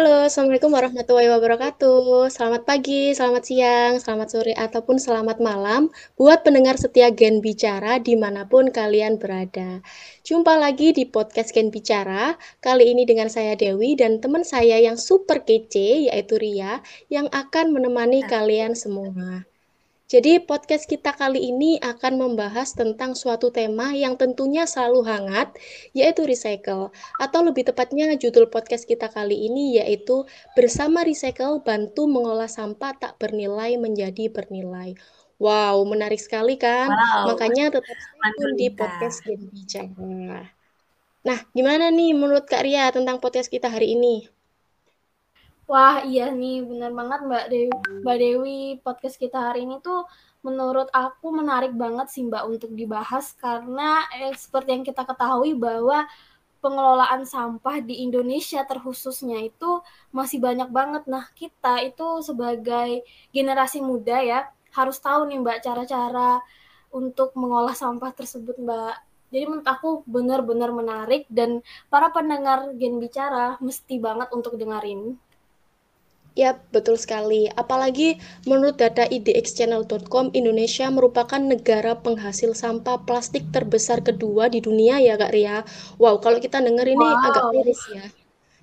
Halo, Assalamualaikum warahmatullahi wabarakatuh. Selamat pagi, selamat siang, selamat sore, ataupun selamat malam buat pendengar setia Gen Bicara di mana pun kalian berada. Jumpa lagi di podcast Gen Bicara, kali ini dengan saya Dewi dan teman saya yang super kece, yaitu Ria, yang akan menemani kalian semua. Jadi podcast kita kali ini akan membahas tentang suatu tema yang tentunya selalu hangat, yaitu recycle. Atau lebih tepatnya judul podcast kita kali ini yaitu Bersama Recycle Bantu Mengolah Sampah Tak Bernilai Menjadi Bernilai. Wow, menarik sekali kan? Wow. Makanya tetap stay di podcast Jadi Bicara. Nah, gimana nih menurut Kak Ria tentang podcast kita hari ini? Wah iya nih bener banget Mbak Dewi, Mbak Dewi podcast kita hari ini tuh menurut aku menarik banget sih Mbak untuk dibahas karena eh, seperti yang kita ketahui bahwa pengelolaan sampah di Indonesia terkhususnya itu masih banyak banget. Nah kita itu sebagai generasi muda ya harus tahu nih Mbak cara-cara untuk mengolah sampah tersebut Mbak. Jadi menurut aku benar-benar menarik dan para pendengar Gen Bicara mesti banget untuk dengerin. Ya, betul sekali. Apalagi menurut data idxchannel.com, Indonesia merupakan negara penghasil sampah plastik terbesar kedua di dunia ya, Kak Ria. Wow, kalau kita denger ini wow. agak miris ya.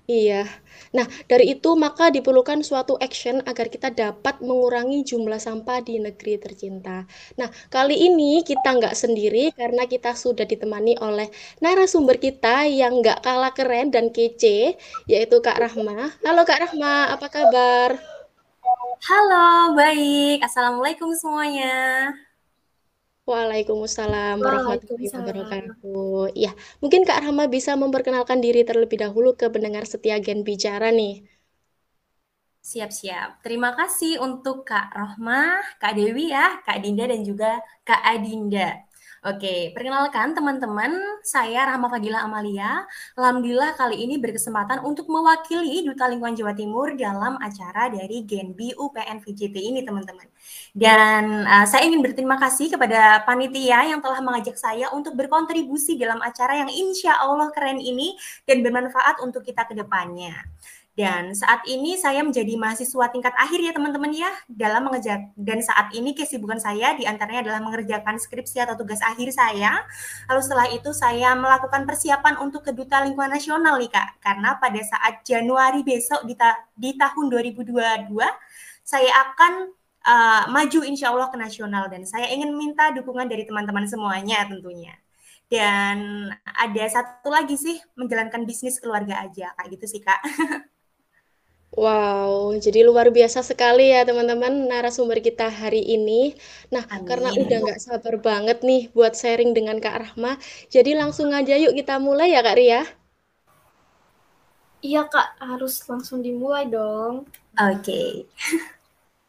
Iya. Nah, dari itu maka diperlukan suatu action agar kita dapat mengurangi jumlah sampah di negeri tercinta. Nah, kali ini kita nggak sendiri karena kita sudah ditemani oleh narasumber kita yang nggak kalah keren dan kece, yaitu Kak Rahma. Halo Kak Rahma, apa kabar? Halo, baik. Assalamualaikum semuanya. Waalaikumsalam warahmatullahi wabarakatuh. Ya, mungkin Kak Rahma bisa memperkenalkan diri terlebih dahulu ke pendengar setia Gen Bicara nih. Siap-siap. Terima kasih untuk Kak Rohma, Kak Dewi ya, Kak Dinda dan juga Kak Adinda. Oke, perkenalkan teman-teman, saya Rahma Fadila Amalia. Alhamdulillah kali ini berkesempatan untuk mewakili Duta Lingkungan Jawa Timur dalam acara dari Genbi UPN VJT ini, teman-teman. Dan uh, saya ingin berterima kasih kepada panitia yang telah mengajak saya untuk berkontribusi dalam acara yang insya Allah keren ini dan bermanfaat untuk kita ke depannya. Dan saat ini saya menjadi mahasiswa tingkat akhir ya teman-teman ya dalam mengejar dan saat ini kesibukan saya di antaranya adalah mengerjakan skripsi atau tugas akhir saya. Lalu setelah itu saya melakukan persiapan untuk keduta lingkungan nasional nih kak karena pada saat Januari besok di, ta di tahun 2022 saya akan uh, maju insya Allah ke nasional dan saya ingin minta dukungan dari teman-teman semuanya tentunya. Dan ada satu lagi sih menjalankan bisnis keluarga aja kayak gitu sih kak. Wow, jadi luar biasa sekali ya teman-teman narasumber kita hari ini. Nah, Amin. karena udah nggak sabar banget nih buat sharing dengan Kak Rahma, jadi langsung aja yuk kita mulai ya Kak Ria. Iya Kak, harus langsung dimulai dong. Oke. Okay.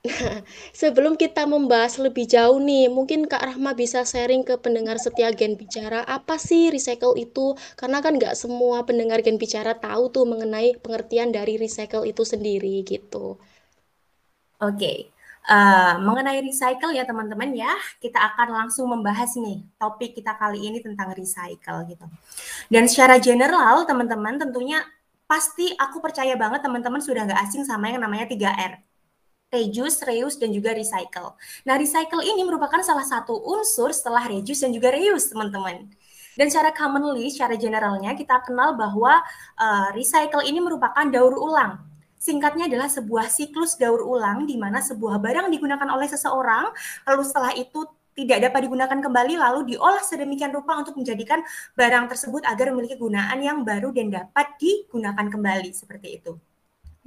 Sebelum kita membahas lebih jauh nih, mungkin Kak Rahma bisa sharing ke pendengar setia Gen Bicara, apa sih recycle itu? Karena kan nggak semua pendengar Gen Bicara tahu tuh mengenai pengertian dari recycle itu sendiri gitu. Oke, okay. Uh, mengenai recycle ya teman-teman ya, kita akan langsung membahas nih topik kita kali ini tentang recycle gitu. Dan secara general teman-teman tentunya pasti aku percaya banget teman-teman sudah nggak asing sama yang namanya 3R reduce, reuse, dan juga recycle. Nah, recycle ini merupakan salah satu unsur setelah reduce dan juga reuse, teman-teman. Dan secara commonly, secara generalnya, kita kenal bahwa uh, recycle ini merupakan daur ulang. Singkatnya adalah sebuah siklus daur ulang di mana sebuah barang digunakan oleh seseorang, lalu setelah itu tidak dapat digunakan kembali, lalu diolah sedemikian rupa untuk menjadikan barang tersebut agar memiliki gunaan yang baru dan dapat digunakan kembali, seperti itu.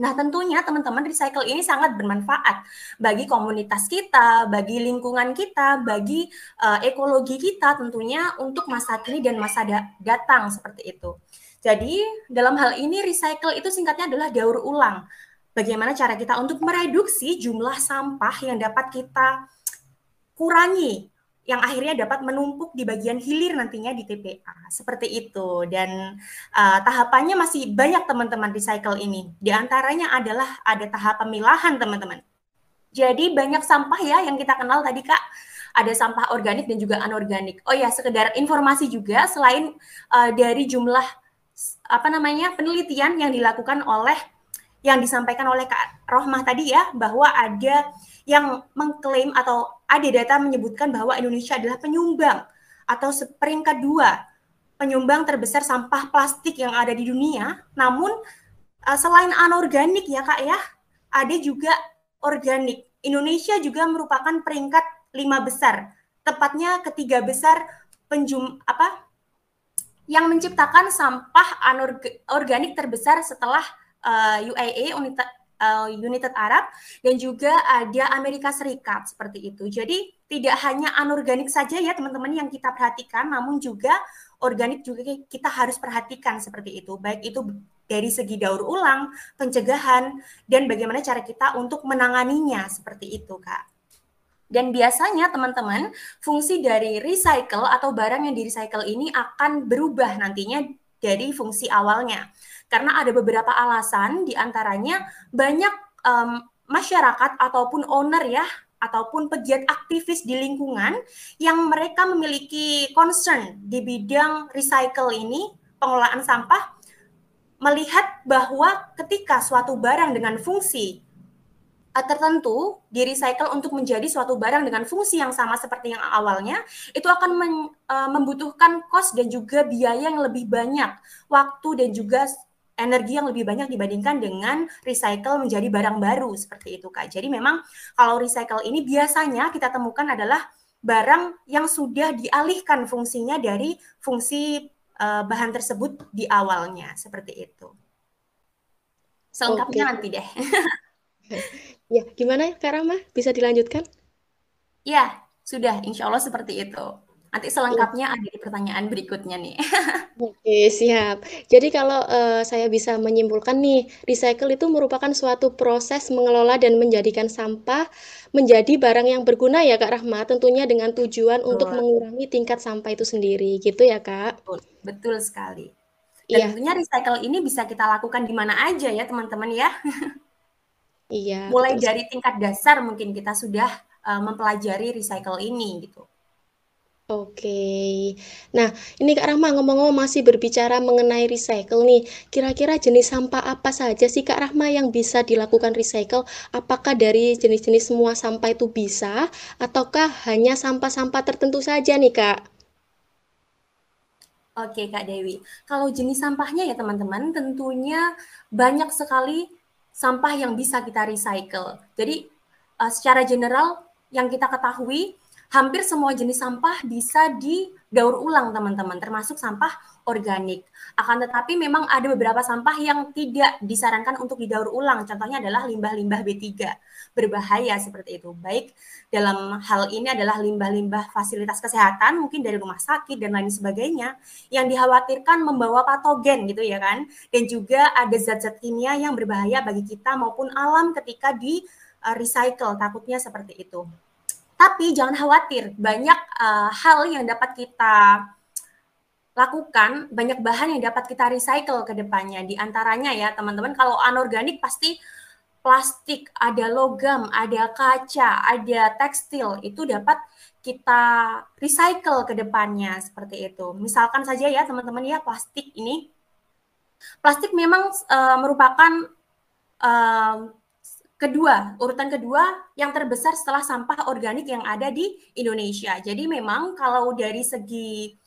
Nah, tentunya teman-teman recycle ini sangat bermanfaat bagi komunitas kita, bagi lingkungan kita, bagi uh, ekologi kita tentunya untuk masa kini dan masa da datang seperti itu. Jadi, dalam hal ini recycle itu singkatnya adalah daur ulang. Bagaimana cara kita untuk mereduksi jumlah sampah yang dapat kita kurangi yang akhirnya dapat menumpuk di bagian hilir nantinya di TPA. Seperti itu. Dan uh, tahapannya masih banyak teman-teman recycle ini. Di antaranya adalah ada tahap pemilahan teman-teman. Jadi banyak sampah ya yang kita kenal tadi Kak. Ada sampah organik dan juga anorganik. Oh ya, sekedar informasi juga selain uh, dari jumlah apa namanya penelitian yang dilakukan oleh yang disampaikan oleh Kak Rohmah tadi ya bahwa ada yang mengklaim atau ada data menyebutkan bahwa Indonesia adalah penyumbang atau peringkat dua penyumbang terbesar sampah plastik yang ada di dunia. Namun uh, selain anorganik ya Kak ya, ada juga organik. Indonesia juga merupakan peringkat lima besar, tepatnya ketiga besar penjum apa yang menciptakan sampah anorganik terbesar setelah uh, UAE United, uh, United Arab dan juga ada Amerika Serikat seperti itu. Jadi tidak hanya anorganik saja ya teman-teman yang kita perhatikan, namun juga organik juga kita harus perhatikan seperti itu. Baik itu dari segi daur ulang, pencegahan, dan bagaimana cara kita untuk menanganinya seperti itu, Kak. Dan biasanya teman-teman, fungsi dari recycle atau barang yang di recycle ini akan berubah nantinya dari fungsi awalnya. Karena ada beberapa alasan, di antaranya banyak um, masyarakat ataupun owner ya ataupun pegiat aktivis di lingkungan yang mereka memiliki concern di bidang recycle ini, pengelolaan sampah, melihat bahwa ketika suatu barang dengan fungsi uh, tertentu di recycle untuk menjadi suatu barang dengan fungsi yang sama seperti yang awalnya, itu akan uh, membutuhkan cost dan juga biaya yang lebih banyak, waktu dan juga energi yang lebih banyak dibandingkan dengan recycle menjadi barang baru seperti itu Kak. Jadi memang kalau recycle ini biasanya kita temukan adalah barang yang sudah dialihkan fungsinya dari fungsi uh, bahan tersebut di awalnya seperti itu. Selengkapnya okay. nanti deh. ya, gimana Kak Rama? Bisa dilanjutkan? Ya, sudah. Insya Allah seperti itu. Nanti selengkapnya ada di pertanyaan berikutnya nih. Oke, siap. Jadi kalau uh, saya bisa menyimpulkan nih, recycle itu merupakan suatu proses mengelola dan menjadikan sampah menjadi barang yang berguna ya Kak Rahma, tentunya dengan tujuan betul. untuk mengurangi tingkat sampah itu sendiri, gitu ya Kak? Betul, betul sekali. Dan iya. tentunya recycle ini bisa kita lakukan di mana aja ya teman-teman ya. Iya. Mulai betul. dari tingkat dasar mungkin kita sudah uh, mempelajari recycle ini gitu. Oke. Nah, ini Kak Rahma ngomong-ngomong masih berbicara mengenai recycle nih. Kira-kira jenis sampah apa saja sih Kak Rahma yang bisa dilakukan recycle? Apakah dari jenis-jenis semua sampah itu bisa ataukah hanya sampah-sampah tertentu saja nih, Kak? Oke, Kak Dewi. Kalau jenis sampahnya ya teman-teman, tentunya banyak sekali sampah yang bisa kita recycle. Jadi, uh, secara general yang kita ketahui hampir semua jenis sampah bisa didaur ulang teman-teman, termasuk sampah organik. Akan tetapi memang ada beberapa sampah yang tidak disarankan untuk didaur ulang. Contohnya adalah limbah-limbah B3. Berbahaya seperti itu. Baik dalam hal ini adalah limbah-limbah fasilitas kesehatan, mungkin dari rumah sakit dan lain sebagainya, yang dikhawatirkan membawa patogen gitu ya kan. Dan juga ada zat-zat kimia yang berbahaya bagi kita maupun alam ketika di uh, recycle, takutnya seperti itu. Tapi jangan khawatir, banyak uh, hal yang dapat kita lakukan, banyak bahan yang dapat kita recycle ke depannya. Di antaranya ya teman-teman, kalau anorganik pasti plastik, ada logam, ada kaca, ada tekstil, itu dapat kita recycle ke depannya seperti itu. Misalkan saja ya teman-teman ya plastik ini, plastik memang uh, merupakan uh, kedua, urutan kedua yang terbesar setelah sampah organik yang ada di Indonesia. Jadi memang kalau dari segi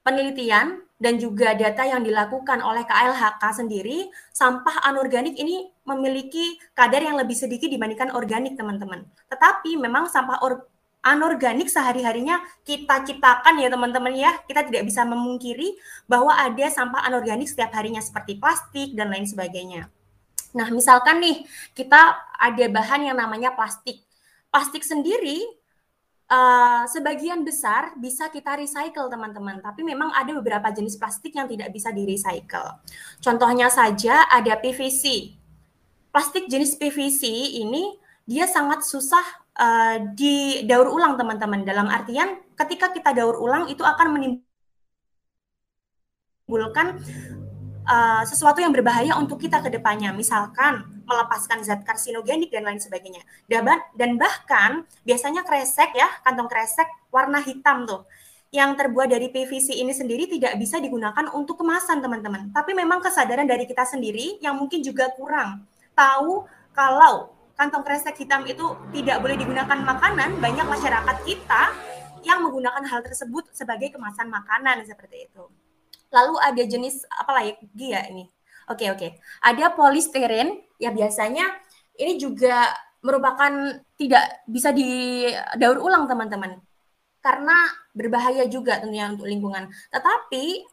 penelitian dan juga data yang dilakukan oleh KLHK sendiri, sampah anorganik ini memiliki kadar yang lebih sedikit dibandingkan organik, teman-teman. Tetapi memang sampah or anorganik sehari-harinya kita ciptakan ya teman-teman ya. Kita tidak bisa memungkiri bahwa ada sampah anorganik setiap harinya seperti plastik dan lain sebagainya. Nah, misalkan nih kita ada bahan yang namanya plastik. Plastik sendiri uh, sebagian besar bisa kita recycle teman-teman, tapi memang ada beberapa jenis plastik yang tidak bisa di recycle. Contohnya saja ada PVC. Plastik jenis PVC ini dia sangat susah uh, didaur ulang teman-teman. Dalam artian ketika kita daur ulang itu akan menimbulkan uh, sesuatu yang berbahaya untuk kita ke depannya, misalkan melepaskan zat karsinogenik dan lain sebagainya. Dan bahkan biasanya kresek ya, kantong kresek warna hitam tuh yang terbuat dari PVC ini sendiri tidak bisa digunakan untuk kemasan teman-teman. Tapi memang kesadaran dari kita sendiri yang mungkin juga kurang. tahu kalau kantong kresek hitam itu tidak boleh digunakan makanan, banyak masyarakat kita yang menggunakan hal tersebut sebagai kemasan makanan seperti itu. Lalu ada jenis apa lagi ya ini? Oke oke. Ada polistiren ya biasanya ini juga merupakan tidak bisa didaur ulang teman-teman karena berbahaya juga tentunya untuk lingkungan. Tetapi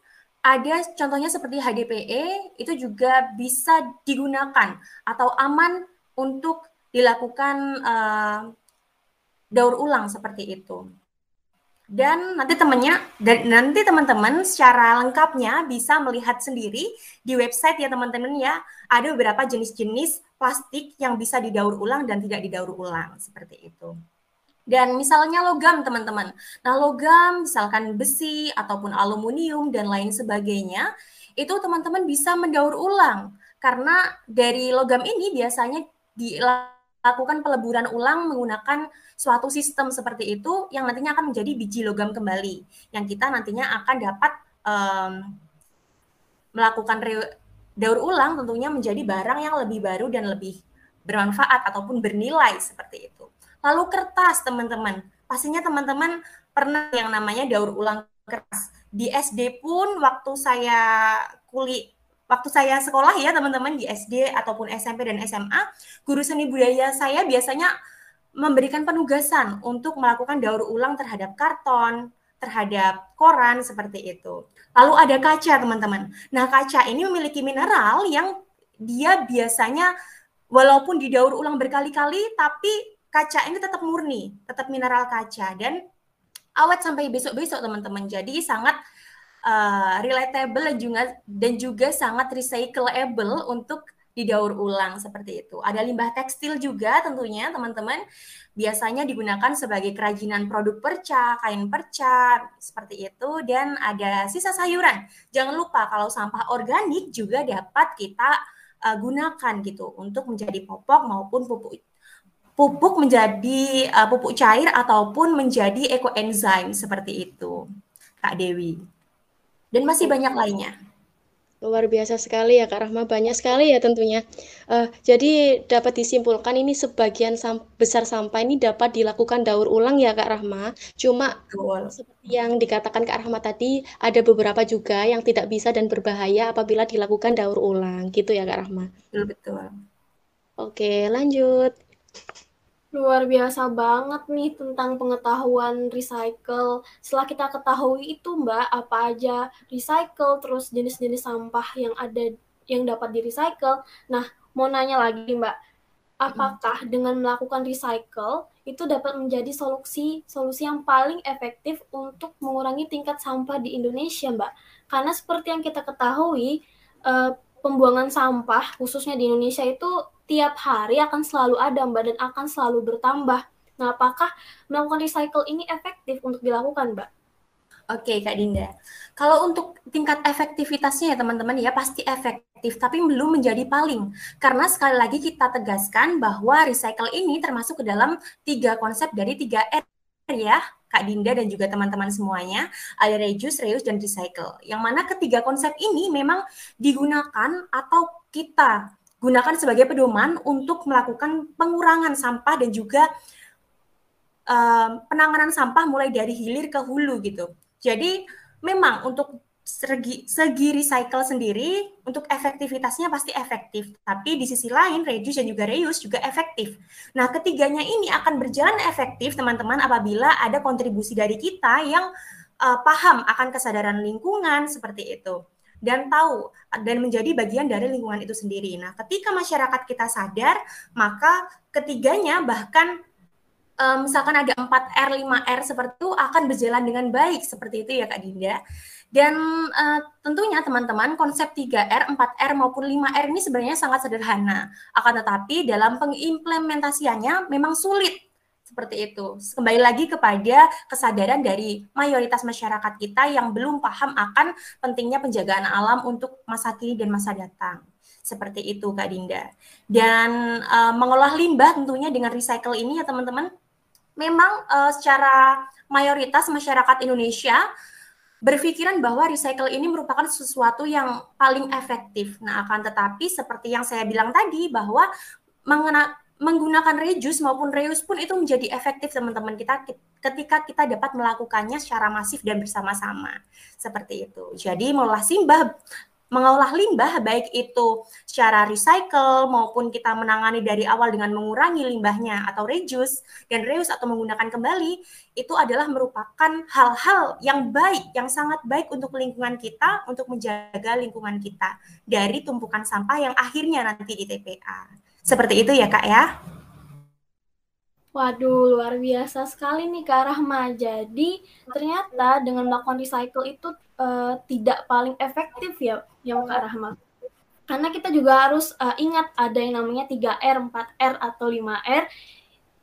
ada contohnya seperti HDPE itu juga bisa digunakan atau aman untuk dilakukan uh, daur ulang seperti itu. Dan nanti temannya dan nanti teman-teman secara lengkapnya bisa melihat sendiri di website ya teman-teman ya. Ada beberapa jenis-jenis plastik yang bisa didaur ulang dan tidak didaur ulang seperti itu. Dan misalnya logam teman-teman. Nah, logam misalkan besi ataupun aluminium dan lain sebagainya, itu teman-teman bisa mendaur ulang karena dari logam ini biasanya dilakukan lakukan peleburan ulang menggunakan suatu sistem seperti itu yang nantinya akan menjadi biji logam kembali yang kita nantinya akan dapat um, melakukan daur ulang tentunya menjadi barang yang lebih baru dan lebih bermanfaat ataupun bernilai seperti itu. Lalu kertas teman-teman, pastinya teman-teman pernah yang namanya daur ulang kertas. Di SD pun waktu saya kuliah waktu saya sekolah ya teman-teman di SD ataupun SMP dan SMA, guru seni budaya saya biasanya memberikan penugasan untuk melakukan daur ulang terhadap karton, terhadap koran seperti itu. Lalu ada kaca teman-teman. Nah kaca ini memiliki mineral yang dia biasanya walaupun didaur ulang berkali-kali tapi kaca ini tetap murni, tetap mineral kaca dan awet sampai besok-besok teman-teman. Jadi sangat uh, relatable dan juga dan juga sangat recyclable untuk didaur ulang seperti itu. Ada limbah tekstil juga tentunya teman-teman biasanya digunakan sebagai kerajinan produk perca, kain perca seperti itu dan ada sisa sayuran. Jangan lupa kalau sampah organik juga dapat kita uh, gunakan gitu untuk menjadi popok maupun pupuk pupuk menjadi uh, pupuk cair ataupun menjadi ekoenzim seperti itu. Kak Dewi dan masih banyak lainnya. Luar biasa sekali ya Kak Rahma, banyak sekali ya tentunya. Uh, jadi dapat disimpulkan ini sebagian sam besar sampah ini dapat dilakukan daur ulang ya Kak Rahma. Cuma betul. seperti yang dikatakan Kak Rahma tadi, ada beberapa juga yang tidak bisa dan berbahaya apabila dilakukan daur ulang, gitu ya Kak Rahma. Betul betul. Oke, lanjut. Luar biasa banget nih tentang pengetahuan recycle. Setelah kita ketahui itu, Mbak, apa aja recycle, terus jenis-jenis sampah yang ada yang dapat di recycle. Nah, mau nanya lagi, Mbak, apakah dengan melakukan recycle itu dapat menjadi solusi solusi yang paling efektif untuk mengurangi tingkat sampah di Indonesia, Mbak? Karena seperti yang kita ketahui, eh, pembuangan sampah khususnya di Indonesia itu tiap hari akan selalu ada Mbak dan akan selalu bertambah. Nah, apakah melakukan recycle ini efektif untuk dilakukan, Mbak? Oke, Kak Dinda. Kalau untuk tingkat efektivitasnya ya teman-teman ya pasti efektif, tapi belum menjadi paling. Karena sekali lagi kita tegaskan bahwa recycle ini termasuk ke dalam tiga konsep dari tiga R ya, Kak Dinda dan juga teman-teman semuanya, ada reduce, reuse, dan recycle. Yang mana ketiga konsep ini memang digunakan atau kita gunakan sebagai pedoman untuk melakukan pengurangan sampah dan juga um, penanganan sampah mulai dari hilir ke hulu gitu. Jadi memang untuk segi, segi recycle sendiri untuk efektivitasnya pasti efektif, tapi di sisi lain reduce dan juga reuse juga efektif. Nah, ketiganya ini akan berjalan efektif teman-teman apabila ada kontribusi dari kita yang uh, paham akan kesadaran lingkungan seperti itu dan tahu dan menjadi bagian dari lingkungan itu sendiri. Nah, ketika masyarakat kita sadar, maka ketiganya bahkan um, misalkan ada 4R, 5R seperti itu akan berjalan dengan baik seperti itu ya Kak Dinda. Dan uh, tentunya teman-teman konsep 3R, 4R maupun 5R ini sebenarnya sangat sederhana. Akan tetapi dalam pengimplementasiannya memang sulit seperti itu. Kembali lagi kepada kesadaran dari mayoritas masyarakat kita yang belum paham akan pentingnya penjagaan alam untuk masa kini dan masa datang. Seperti itu Kak Dinda. Dan uh, mengolah limbah tentunya dengan recycle ini ya teman-teman, memang uh, secara mayoritas masyarakat Indonesia berpikiran bahwa recycle ini merupakan sesuatu yang paling efektif. Nah, akan tetapi seperti yang saya bilang tadi bahwa menggunakan reuse maupun reuse pun itu menjadi efektif teman-teman kita ketika kita dapat melakukannya secara masif dan bersama-sama. Seperti itu. Jadi mengolah simbah mengolah limbah baik itu secara recycle maupun kita menangani dari awal dengan mengurangi limbahnya atau reduce dan reuse atau menggunakan kembali itu adalah merupakan hal-hal yang baik yang sangat baik untuk lingkungan kita untuk menjaga lingkungan kita dari tumpukan sampah yang akhirnya nanti di TPA. Seperti itu ya Kak ya. Waduh, luar biasa sekali nih Kak Rahma. Jadi ternyata dengan melakukan recycle itu uh, tidak paling efektif ya, ya Kak Rahma. Karena kita juga harus uh, ingat ada yang namanya 3R, 4R, atau 5R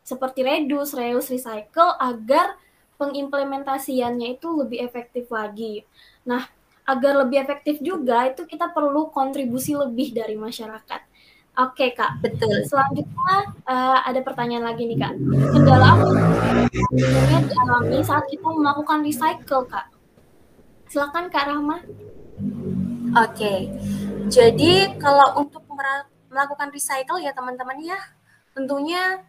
seperti reduce, reuse, recycle agar pengimplementasiannya itu lebih efektif lagi. Nah, agar lebih efektif juga itu kita perlu kontribusi lebih dari masyarakat. Oke kak, betul. Selanjutnya uh, ada pertanyaan lagi nih kak. Kendala apa yang dialami saat kita melakukan recycle kak? Silakan kak Rahma. Oke, jadi kalau untuk melakukan recycle ya teman-teman ya, tentunya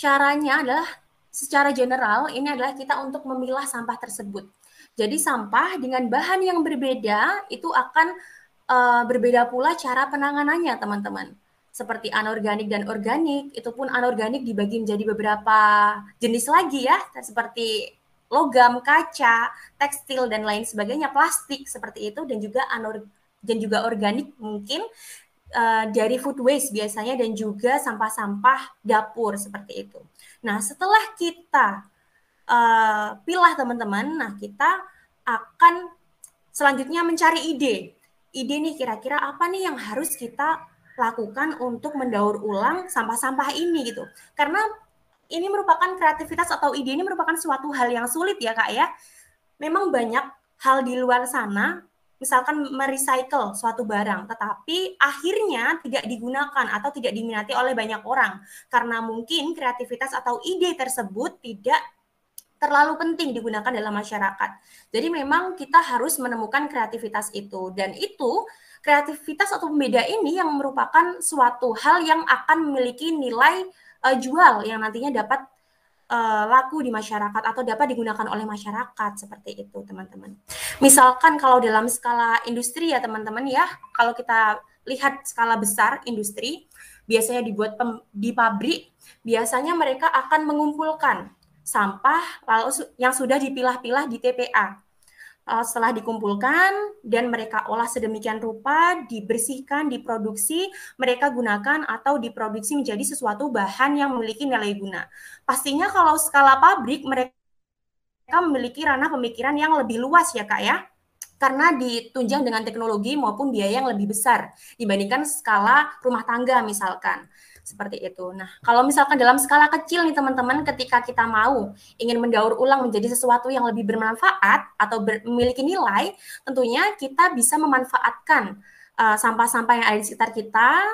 caranya adalah secara general ini adalah kita untuk memilah sampah tersebut. Jadi sampah dengan bahan yang berbeda itu akan uh, berbeda pula cara penanganannya, teman-teman. Seperti anorganik dan organik, itu pun anorganik dibagi menjadi beberapa jenis lagi ya, seperti logam, kaca, tekstil dan lain sebagainya, plastik seperti itu dan juga anor dan juga organik mungkin uh, dari food waste biasanya dan juga sampah-sampah dapur seperti itu. Nah, setelah kita uh, pilah teman-teman, nah kita akan selanjutnya mencari ide ide nih kira-kira apa nih yang harus kita lakukan untuk mendaur ulang sampah-sampah ini gitu. Karena ini merupakan kreativitas atau ide ini merupakan suatu hal yang sulit ya Kak ya. Memang banyak hal di luar sana misalkan merecycle suatu barang tetapi akhirnya tidak digunakan atau tidak diminati oleh banyak orang karena mungkin kreativitas atau ide tersebut tidak terlalu penting digunakan dalam masyarakat. Jadi memang kita harus menemukan kreativitas itu dan itu kreativitas atau pembeda ini yang merupakan suatu hal yang akan memiliki nilai uh, jual yang nantinya dapat uh, laku di masyarakat atau dapat digunakan oleh masyarakat seperti itu teman-teman. Misalkan kalau dalam skala industri ya teman-teman ya, kalau kita lihat skala besar industri biasanya dibuat di pabrik, biasanya mereka akan mengumpulkan sampah lalu yang sudah dipilah-pilah di TPA. Setelah dikumpulkan dan mereka olah sedemikian rupa, dibersihkan, diproduksi, mereka gunakan atau diproduksi menjadi sesuatu bahan yang memiliki nilai guna. Pastinya kalau skala pabrik mereka memiliki ranah pemikiran yang lebih luas ya Kak ya karena ditunjang dengan teknologi maupun biaya yang lebih besar dibandingkan skala rumah tangga misalkan seperti itu. Nah, kalau misalkan dalam skala kecil nih teman-teman, ketika kita mau ingin mendaur ulang menjadi sesuatu yang lebih bermanfaat atau ber, memiliki nilai, tentunya kita bisa memanfaatkan uh, sampah-sampah yang ada di sekitar kita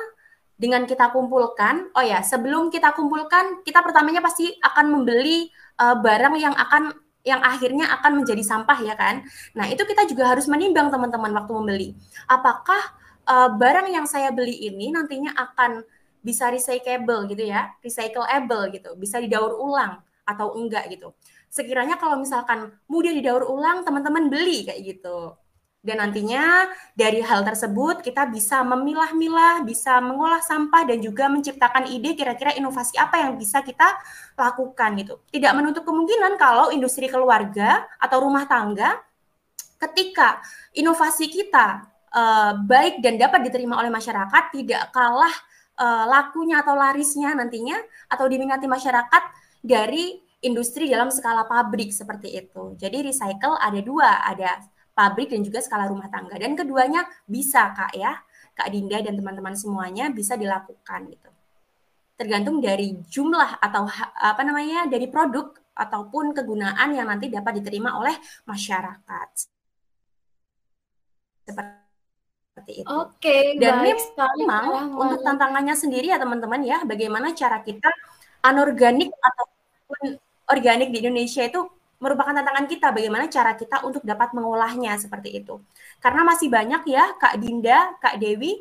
dengan kita kumpulkan. Oh ya, sebelum kita kumpulkan, kita pertamanya pasti akan membeli uh, barang yang akan yang akhirnya akan menjadi sampah ya kan. Nah, itu kita juga harus menimbang teman-teman waktu membeli. Apakah uh, barang yang saya beli ini nantinya akan bisa recyclable gitu ya, recyclable gitu, bisa didaur ulang atau enggak gitu. Sekiranya kalau misalkan mudah didaur ulang, teman-teman beli kayak gitu. Dan nantinya dari hal tersebut kita bisa memilah-milah, bisa mengolah sampah dan juga menciptakan ide kira-kira inovasi apa yang bisa kita lakukan gitu. Tidak menutup kemungkinan kalau industri keluarga atau rumah tangga ketika inovasi kita uh, baik dan dapat diterima oleh masyarakat tidak kalah uh, lakunya atau larisnya nantinya atau diminati masyarakat dari industri dalam skala pabrik seperti itu. Jadi recycle ada dua, ada pabrik dan juga skala rumah tangga. Dan keduanya bisa Kak ya, Kak Dinda dan teman-teman semuanya bisa dilakukan gitu. Tergantung dari jumlah atau apa namanya dari produk ataupun kegunaan yang nanti dapat diterima oleh masyarakat. Seperti seperti itu. Oke, okay, dan baik memang untuk tantangannya sendiri ya teman-teman ya, bagaimana cara kita anorganik ataupun organik di Indonesia itu merupakan tantangan kita bagaimana cara kita untuk dapat mengolahnya seperti itu. Karena masih banyak ya Kak Dinda, Kak Dewi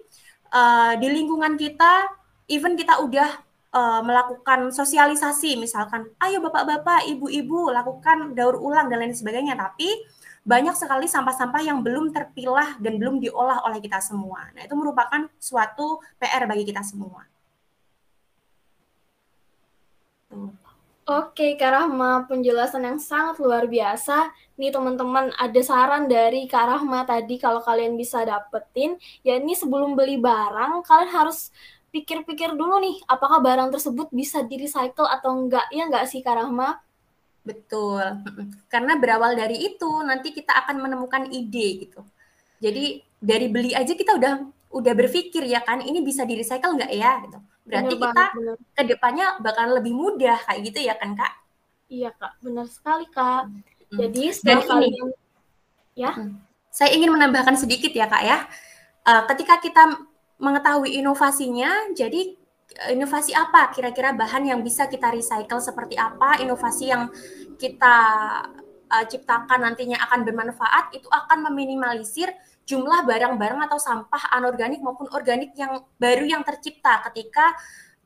uh, di lingkungan kita even kita udah uh, melakukan sosialisasi misalkan ayo bapak-bapak, ibu-ibu lakukan daur ulang dan lain sebagainya tapi banyak sekali sampah-sampah yang belum terpilah dan belum diolah oleh kita semua. Nah, itu merupakan suatu PR bagi kita semua. Oke, Kak Rahma, penjelasan yang sangat luar biasa. Nih teman-teman, ada saran dari Kak Rahma tadi kalau kalian bisa dapetin, ya ini sebelum beli barang, kalian harus pikir-pikir dulu nih, apakah barang tersebut bisa di-recycle atau enggak, ya enggak sih Kak Rahma? Betul, karena berawal dari itu, nanti kita akan menemukan ide gitu. Jadi dari beli aja kita udah udah berpikir ya kan, ini bisa di-recycle enggak ya gitu. Berarti bener kita banget, ke depannya bakal lebih mudah kayak gitu ya kan kak? Iya kak. Benar sekali kak. Hmm. jadi dan ini. ya? Saya ingin menambahkan sedikit ya kak ya. Uh, ketika kita mengetahui inovasinya jadi inovasi apa? Kira-kira bahan yang bisa kita recycle seperti apa? Inovasi yang kita uh, ciptakan nantinya akan bermanfaat itu akan meminimalisir jumlah barang-barang atau sampah anorganik maupun organik yang baru yang tercipta ketika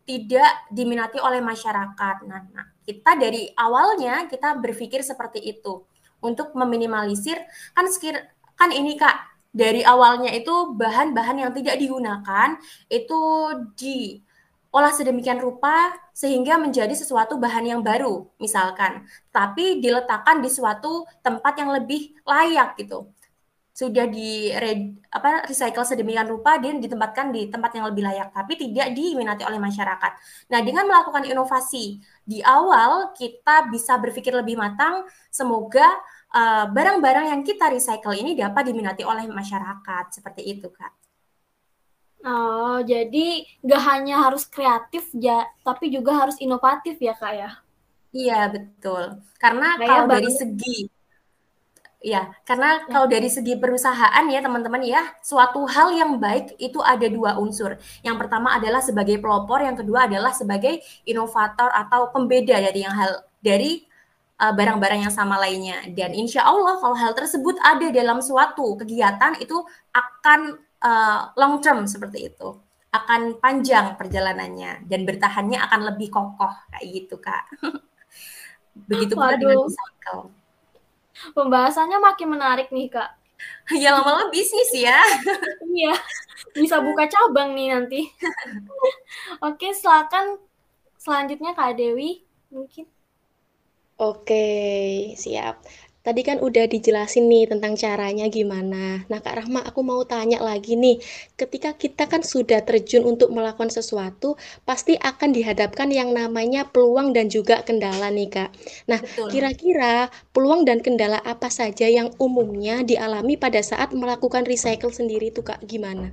tidak diminati oleh masyarakat. Nah, nah, kita dari awalnya kita berpikir seperti itu untuk meminimalisir. Kan sekir kan ini Kak dari awalnya itu bahan-bahan yang tidak digunakan itu diolah sedemikian rupa sehingga menjadi sesuatu bahan yang baru misalkan tapi diletakkan di suatu tempat yang lebih layak gitu sudah di apa recycle sedemikian rupa dan ditempatkan di tempat yang lebih layak tapi tidak diminati oleh masyarakat. Nah, dengan melakukan inovasi di awal kita bisa berpikir lebih matang semoga eh, barang-barang uh, yang kita recycle ini dapat diminati oleh masyarakat seperti itu, Kak. Oh, jadi nggak hanya harus kreatif ya, tapi juga harus inovatif ya, Kak ya? Iya, betul. Karena Kayak kalau dari segi Ya, karena ya. kalau dari segi perusahaan ya teman-teman ya, suatu hal yang baik itu ada dua unsur. Yang pertama adalah sebagai pelopor, yang kedua adalah sebagai inovator atau pembeda dari yang hal dari uh, barang-barang uh, yang sama lainnya. Dan insya Allah kalau hal tersebut ada dalam suatu kegiatan itu akan uh, long term seperti itu, akan panjang perjalanannya dan bertahannya akan lebih kokoh kayak gitu kak. Begitu pula dengan cycle Pembahasannya makin menarik nih, Kak. Ya lama-lama bisnis ya. Iya, bisa buka cabang nih nanti. Oke, silakan selanjutnya Kak Dewi mungkin. Oke, siap. Tadi kan udah dijelasin nih tentang caranya gimana. Nah, Kak Rahma, aku mau tanya lagi nih. Ketika kita kan sudah terjun untuk melakukan sesuatu, pasti akan dihadapkan yang namanya peluang dan juga kendala nih, Kak. Nah, kira-kira peluang dan kendala apa saja yang umumnya dialami pada saat melakukan recycle sendiri itu, Kak? Gimana?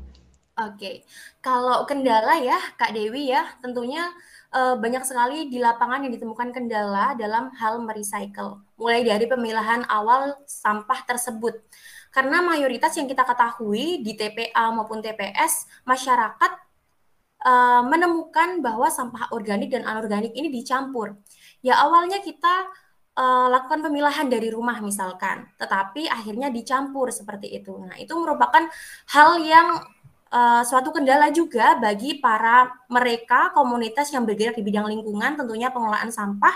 Oke. Kalau kendala ya, Kak Dewi ya, tentunya uh, banyak sekali di lapangan yang ditemukan kendala dalam hal merecycle, mulai dari pemilahan awal sampah tersebut. Karena mayoritas yang kita ketahui di TPA maupun TPS, masyarakat uh, menemukan bahwa sampah organik dan anorganik ini dicampur. Ya awalnya kita uh, lakukan pemilahan dari rumah misalkan, tetapi akhirnya dicampur seperti itu. Nah, itu merupakan hal yang uh, suatu kendala juga bagi para mereka komunitas yang bergerak di bidang lingkungan tentunya pengelolaan sampah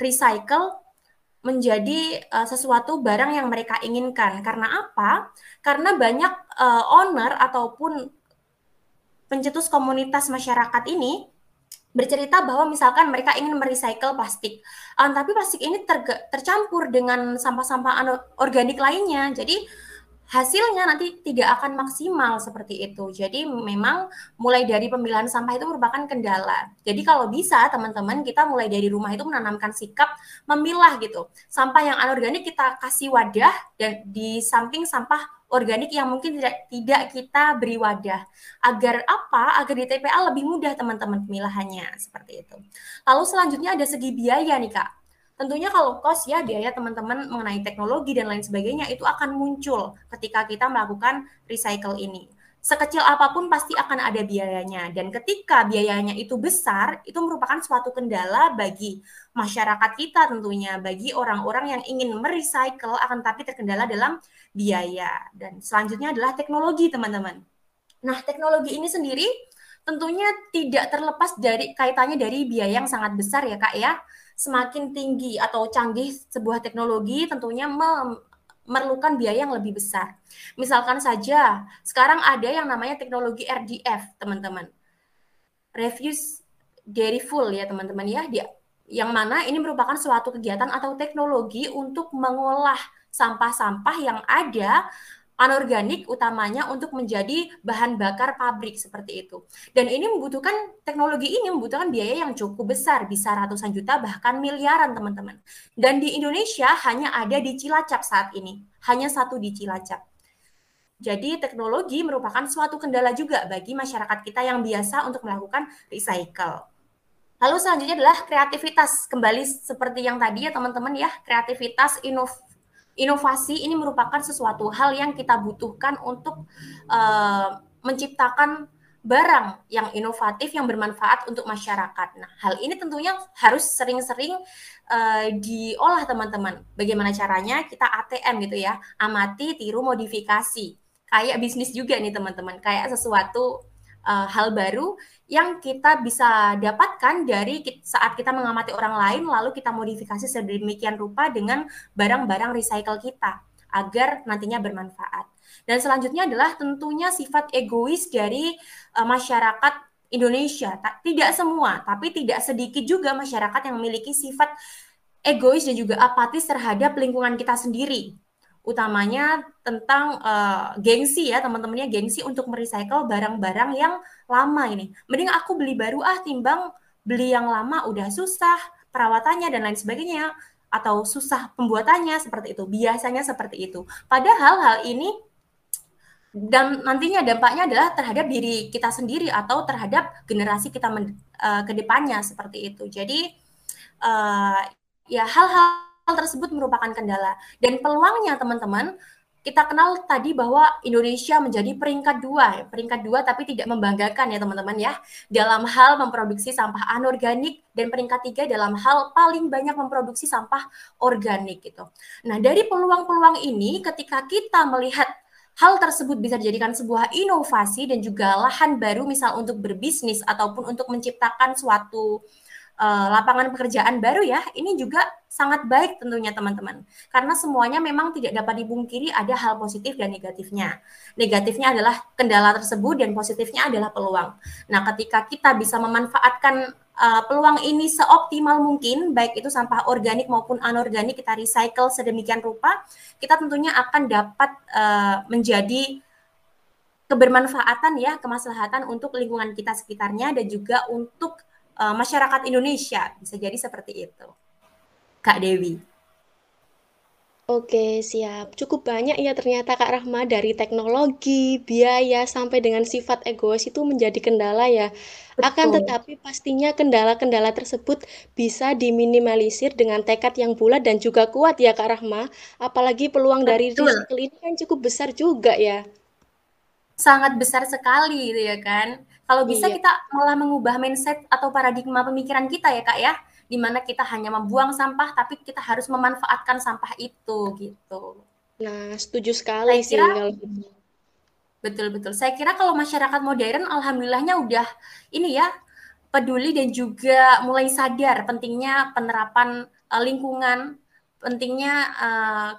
recycle menjadi uh, sesuatu barang yang mereka inginkan karena apa? Karena banyak uh, owner ataupun pencetus komunitas masyarakat ini bercerita bahwa misalkan mereka ingin merecycle plastik, um, tapi plastik ini tercampur dengan sampah-sampah organik lainnya. Jadi hasilnya nanti tidak akan maksimal seperti itu. Jadi memang mulai dari pemilihan sampah itu merupakan kendala. Jadi kalau bisa teman-teman kita mulai dari rumah itu menanamkan sikap memilah gitu. Sampah yang anorganik kita kasih wadah dan di samping sampah organik yang mungkin tidak tidak kita beri wadah. Agar apa? Agar di TPA lebih mudah teman-teman pemilahannya seperti itu. Lalu selanjutnya ada segi biaya nih Kak. Tentunya kalau cost ya biaya teman-teman mengenai teknologi dan lain sebagainya itu akan muncul ketika kita melakukan recycle ini. sekecil apa pun pasti akan ada biayanya dan ketika biayanya itu besar itu merupakan suatu kendala bagi masyarakat kita tentunya bagi orang-orang yang ingin merecycle akan tapi terkendala dalam biaya dan selanjutnya adalah teknologi teman-teman. Nah, teknologi ini sendiri tentunya tidak terlepas dari kaitannya dari biaya yang sangat besar ya Kak ya. Semakin tinggi atau canggih sebuah teknologi tentunya memerlukan biaya yang lebih besar. Misalkan saja, sekarang ada yang namanya teknologi RDF, teman-teman. Refuse full ya, teman-teman ya. Dia, yang mana ini merupakan suatu kegiatan atau teknologi untuk mengolah sampah-sampah yang ada anorganik utamanya untuk menjadi bahan bakar pabrik seperti itu. Dan ini membutuhkan teknologi ini membutuhkan biaya yang cukup besar, bisa ratusan juta bahkan miliaran teman-teman. Dan di Indonesia hanya ada di Cilacap saat ini, hanya satu di Cilacap. Jadi teknologi merupakan suatu kendala juga bagi masyarakat kita yang biasa untuk melakukan recycle. Lalu selanjutnya adalah kreativitas. Kembali seperti yang tadi ya teman-teman ya, kreativitas, inov inovasi ini merupakan sesuatu hal yang kita butuhkan untuk uh, menciptakan barang yang inovatif yang bermanfaat untuk masyarakat. Nah, hal ini tentunya harus sering-sering uh, diolah teman-teman. Bagaimana caranya? Kita ATM gitu ya, amati, tiru, modifikasi. Kayak bisnis juga nih teman-teman, kayak sesuatu uh, hal baru yang kita bisa dapatkan dari saat kita mengamati orang lain lalu kita modifikasi sedemikian rupa dengan barang-barang recycle kita agar nantinya bermanfaat. Dan selanjutnya adalah tentunya sifat egois dari uh, masyarakat Indonesia. Tidak semua, tapi tidak sedikit juga masyarakat yang memiliki sifat egois dan juga apatis terhadap lingkungan kita sendiri utamanya tentang uh, gengsi ya teman-temannya gengsi untuk merecycle barang-barang yang lama ini. Mending aku beli baru ah timbang beli yang lama udah susah perawatannya dan lain sebagainya atau susah pembuatannya seperti itu. Biasanya seperti itu. Padahal hal ini dan nantinya dampaknya adalah terhadap diri kita sendiri atau terhadap generasi kita men, uh, ke seperti itu. Jadi uh, ya hal-hal hal tersebut merupakan kendala. Dan peluangnya teman-teman, kita kenal tadi bahwa Indonesia menjadi peringkat dua, peringkat dua tapi tidak membanggakan ya teman-teman ya, dalam hal memproduksi sampah anorganik dan peringkat tiga dalam hal paling banyak memproduksi sampah organik gitu. Nah dari peluang-peluang ini ketika kita melihat hal tersebut bisa dijadikan sebuah inovasi dan juga lahan baru misal untuk berbisnis ataupun untuk menciptakan suatu uh, lapangan pekerjaan baru ya, ini juga sangat baik tentunya teman-teman. Karena semuanya memang tidak dapat dibungkiri ada hal positif dan negatifnya. Negatifnya adalah kendala tersebut dan positifnya adalah peluang. Nah, ketika kita bisa memanfaatkan uh, peluang ini seoptimal mungkin, baik itu sampah organik maupun anorganik kita recycle sedemikian rupa, kita tentunya akan dapat uh, menjadi kebermanfaatan ya, kemaslahatan untuk lingkungan kita sekitarnya dan juga untuk uh, masyarakat Indonesia. Bisa jadi seperti itu. Kak Dewi. Oke, siap. Cukup banyak ya ternyata Kak Rahma dari teknologi, biaya, sampai dengan sifat egois itu menjadi kendala ya. Betul. Akan tetapi pastinya kendala-kendala tersebut bisa diminimalisir dengan tekad yang bulat dan juga kuat ya Kak Rahma. Apalagi peluang Betul. dari recycle ini kan cukup besar juga ya. Sangat besar sekali gitu ya kan. Kalau bisa iya. kita malah mengubah mindset atau paradigma pemikiran kita ya kak ya, di mana kita hanya membuang sampah tapi kita harus memanfaatkan sampah itu gitu. Nah setuju sekali Saya sih. Kira, betul betul. Saya kira kalau masyarakat modern, alhamdulillahnya udah ini ya peduli dan juga mulai sadar pentingnya penerapan uh, lingkungan, pentingnya uh,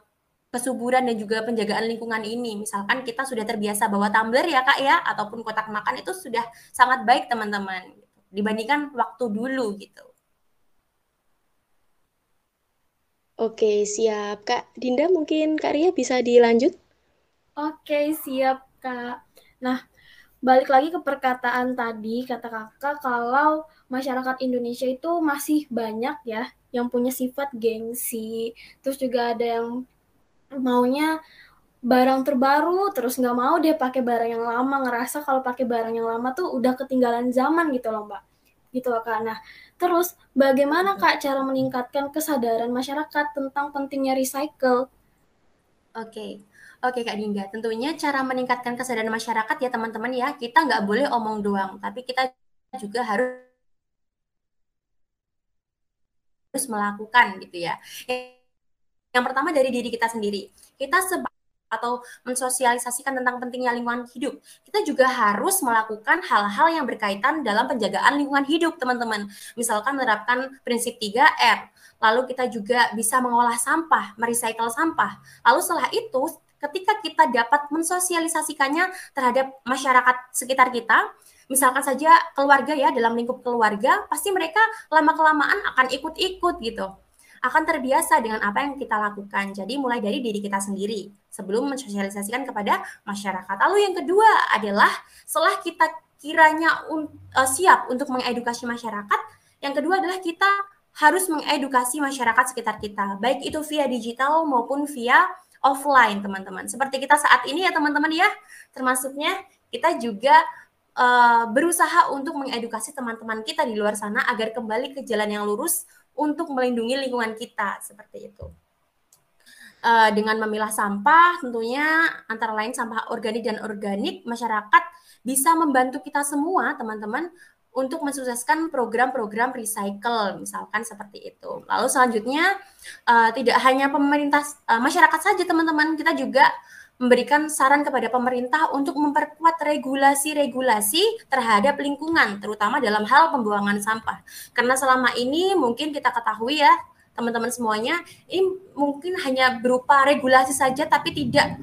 kesuburan dan juga penjagaan lingkungan ini. Misalkan kita sudah terbiasa bawa tumbler ya kak ya, ataupun kotak makan itu sudah sangat baik teman-teman gitu. dibandingkan waktu dulu gitu. Oke siap kak Dinda mungkin kak Ria bisa dilanjut? Oke siap kak. Nah balik lagi ke perkataan tadi kata kakak kalau masyarakat Indonesia itu masih banyak ya yang punya sifat gengsi terus juga ada yang maunya barang terbaru terus nggak mau dia pakai barang yang lama. Ngerasa kalau pakai barang yang lama tuh udah ketinggalan zaman gitu loh mbak. Gitu loh kak. Nah terus bagaimana kak cara meningkatkan kesadaran masyarakat tentang pentingnya recycle? Oke. Oke Kak Dinda, tentunya cara meningkatkan kesadaran masyarakat ya teman-teman ya, kita nggak boleh omong doang, tapi kita juga harus harus melakukan gitu ya. Yang pertama dari diri kita sendiri. Kita sebab atau mensosialisasikan tentang pentingnya lingkungan hidup. Kita juga harus melakukan hal-hal yang berkaitan dalam penjagaan lingkungan hidup, teman-teman. Misalkan menerapkan prinsip 3R. Lalu kita juga bisa mengolah sampah, merecycle sampah. Lalu setelah itu, ketika kita dapat mensosialisasikannya terhadap masyarakat sekitar kita, misalkan saja keluarga ya, dalam lingkup keluarga, pasti mereka lama-kelamaan akan ikut-ikut gitu akan terbiasa dengan apa yang kita lakukan. Jadi mulai dari diri kita sendiri sebelum mensosialisasikan kepada masyarakat. Lalu yang kedua adalah setelah kita kiranya un, uh, siap untuk mengedukasi masyarakat, yang kedua adalah kita harus mengedukasi masyarakat sekitar kita, baik itu via digital maupun via offline, teman-teman. Seperti kita saat ini ya, teman-teman ya. Termasuknya kita juga uh, berusaha untuk mengedukasi teman-teman kita di luar sana agar kembali ke jalan yang lurus untuk melindungi lingkungan kita seperti itu. Uh, dengan memilah sampah, tentunya antara lain sampah organik dan organik, masyarakat bisa membantu kita semua, teman-teman, untuk mensukseskan program-program recycle, misalkan seperti itu. Lalu selanjutnya, uh, tidak hanya pemerintah, uh, masyarakat saja, teman-teman, kita juga memberikan saran kepada pemerintah untuk memperkuat regulasi-regulasi terhadap lingkungan, terutama dalam hal pembuangan sampah. Karena selama ini mungkin kita ketahui ya, teman-teman semuanya, ini mungkin hanya berupa regulasi saja, tapi tidak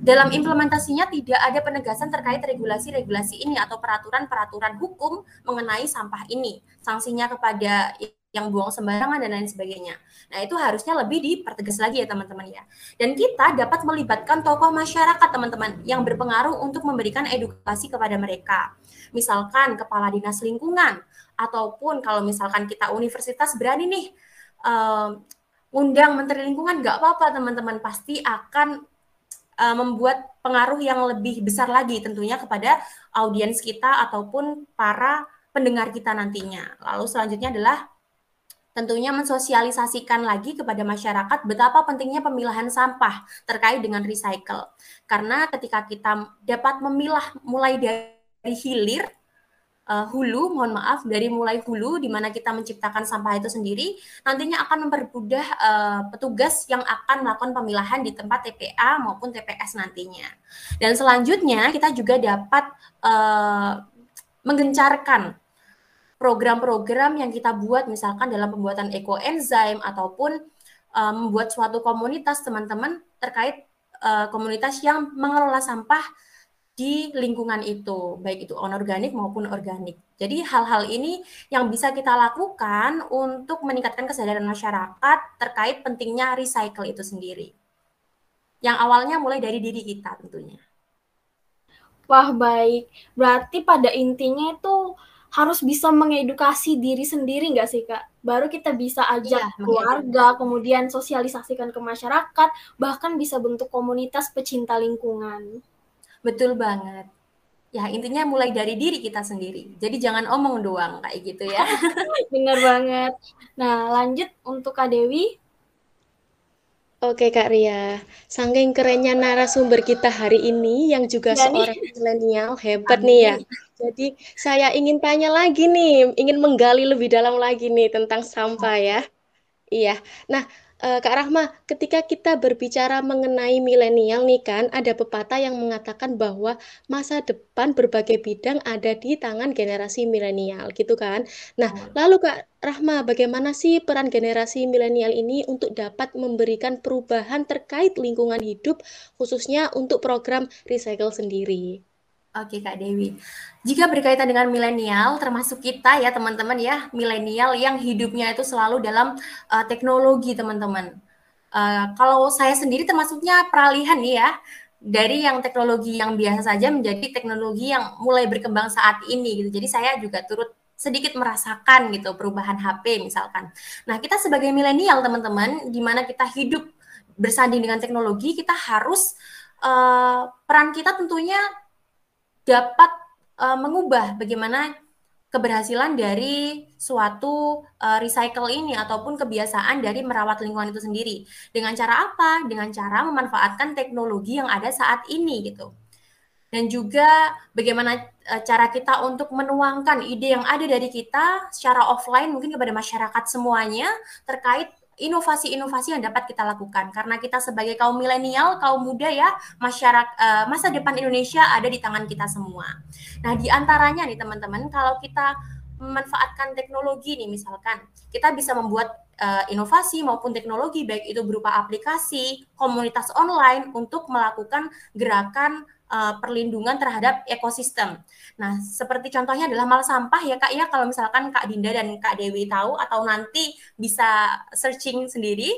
dalam implementasinya tidak ada penegasan terkait regulasi-regulasi ini atau peraturan-peraturan hukum mengenai sampah ini. Sanksinya kepada yang buang sembarangan dan lain sebagainya. Nah, itu harusnya lebih dipertegas lagi ya teman-teman ya. Dan kita dapat melibatkan tokoh masyarakat teman-teman yang berpengaruh untuk memberikan edukasi kepada mereka. Misalkan kepala dinas lingkungan ataupun kalau misalkan kita universitas berani nih um, undang menteri lingkungan nggak apa-apa teman-teman pasti akan uh, membuat pengaruh yang lebih besar lagi tentunya kepada audiens kita ataupun para pendengar kita nantinya. Lalu selanjutnya adalah tentunya mensosialisasikan lagi kepada masyarakat betapa pentingnya pemilahan sampah terkait dengan recycle. Karena ketika kita dapat memilah mulai dari hilir, uh, hulu, mohon maaf, dari mulai hulu di mana kita menciptakan sampah itu sendiri, nantinya akan mempermudah uh, petugas yang akan melakukan pemilahan di tempat TPA maupun TPS nantinya. Dan selanjutnya kita juga dapat uh, menggencarkan program-program yang kita buat misalkan dalam pembuatan ekoenzim ataupun uh, membuat suatu komunitas teman-teman terkait uh, komunitas yang mengelola sampah di lingkungan itu, baik itu anorganik maupun organik. Jadi hal-hal ini yang bisa kita lakukan untuk meningkatkan kesadaran masyarakat terkait pentingnya recycle itu sendiri. Yang awalnya mulai dari diri kita tentunya. Wah, baik. Berarti pada intinya itu harus bisa mengedukasi diri sendiri nggak sih kak? Baru kita bisa ajak iya, keluarga, kemudian sosialisasikan ke masyarakat, bahkan bisa bentuk komunitas pecinta lingkungan. Betul banget. Ya intinya mulai dari diri kita sendiri. Jadi jangan omong doang kayak gitu ya. Bener banget. Nah lanjut untuk Kak Dewi. Oke Kak Ria, saking kerennya narasumber kita hari ini yang juga ya seorang milenial hebat Amin. nih ya. Jadi saya ingin tanya lagi nih, ingin menggali lebih dalam lagi nih tentang sampah ya. Iya. Nah, uh, Kak Rahma, ketika kita berbicara mengenai milenial nih kan, ada pepatah yang mengatakan bahwa masa depan berbagai bidang ada di tangan generasi milenial, gitu kan? Nah, lalu Kak Rahma, bagaimana sih peran generasi milenial ini untuk dapat memberikan perubahan terkait lingkungan hidup, khususnya untuk program recycle sendiri? Oke Kak Dewi, jika berkaitan dengan milenial, termasuk kita ya teman-teman ya, milenial yang hidupnya itu selalu dalam uh, teknologi teman-teman. Uh, kalau saya sendiri termasuknya peralihan nih ya, dari yang teknologi yang biasa saja menjadi teknologi yang mulai berkembang saat ini gitu. Jadi saya juga turut sedikit merasakan gitu perubahan HP misalkan. Nah kita sebagai milenial teman-teman, di mana kita hidup bersanding dengan teknologi, kita harus uh, peran kita tentunya dapat uh, mengubah bagaimana keberhasilan dari suatu uh, recycle ini ataupun kebiasaan dari merawat lingkungan itu sendiri. Dengan cara apa? Dengan cara memanfaatkan teknologi yang ada saat ini gitu. Dan juga bagaimana uh, cara kita untuk menuangkan ide yang ada dari kita secara offline mungkin kepada masyarakat semuanya terkait inovasi-inovasi yang dapat kita lakukan karena kita sebagai kaum milenial, kaum muda ya, masyarakat uh, masa depan Indonesia ada di tangan kita semua. Nah, di antaranya nih teman-teman, kalau kita memanfaatkan teknologi nih misalkan, kita bisa membuat uh, inovasi maupun teknologi baik itu berupa aplikasi, komunitas online untuk melakukan gerakan uh, perlindungan terhadap ekosistem. Nah, seperti contohnya adalah mal sampah ya Kak ya, kalau misalkan Kak Dinda dan Kak Dewi tahu atau nanti bisa searching sendiri.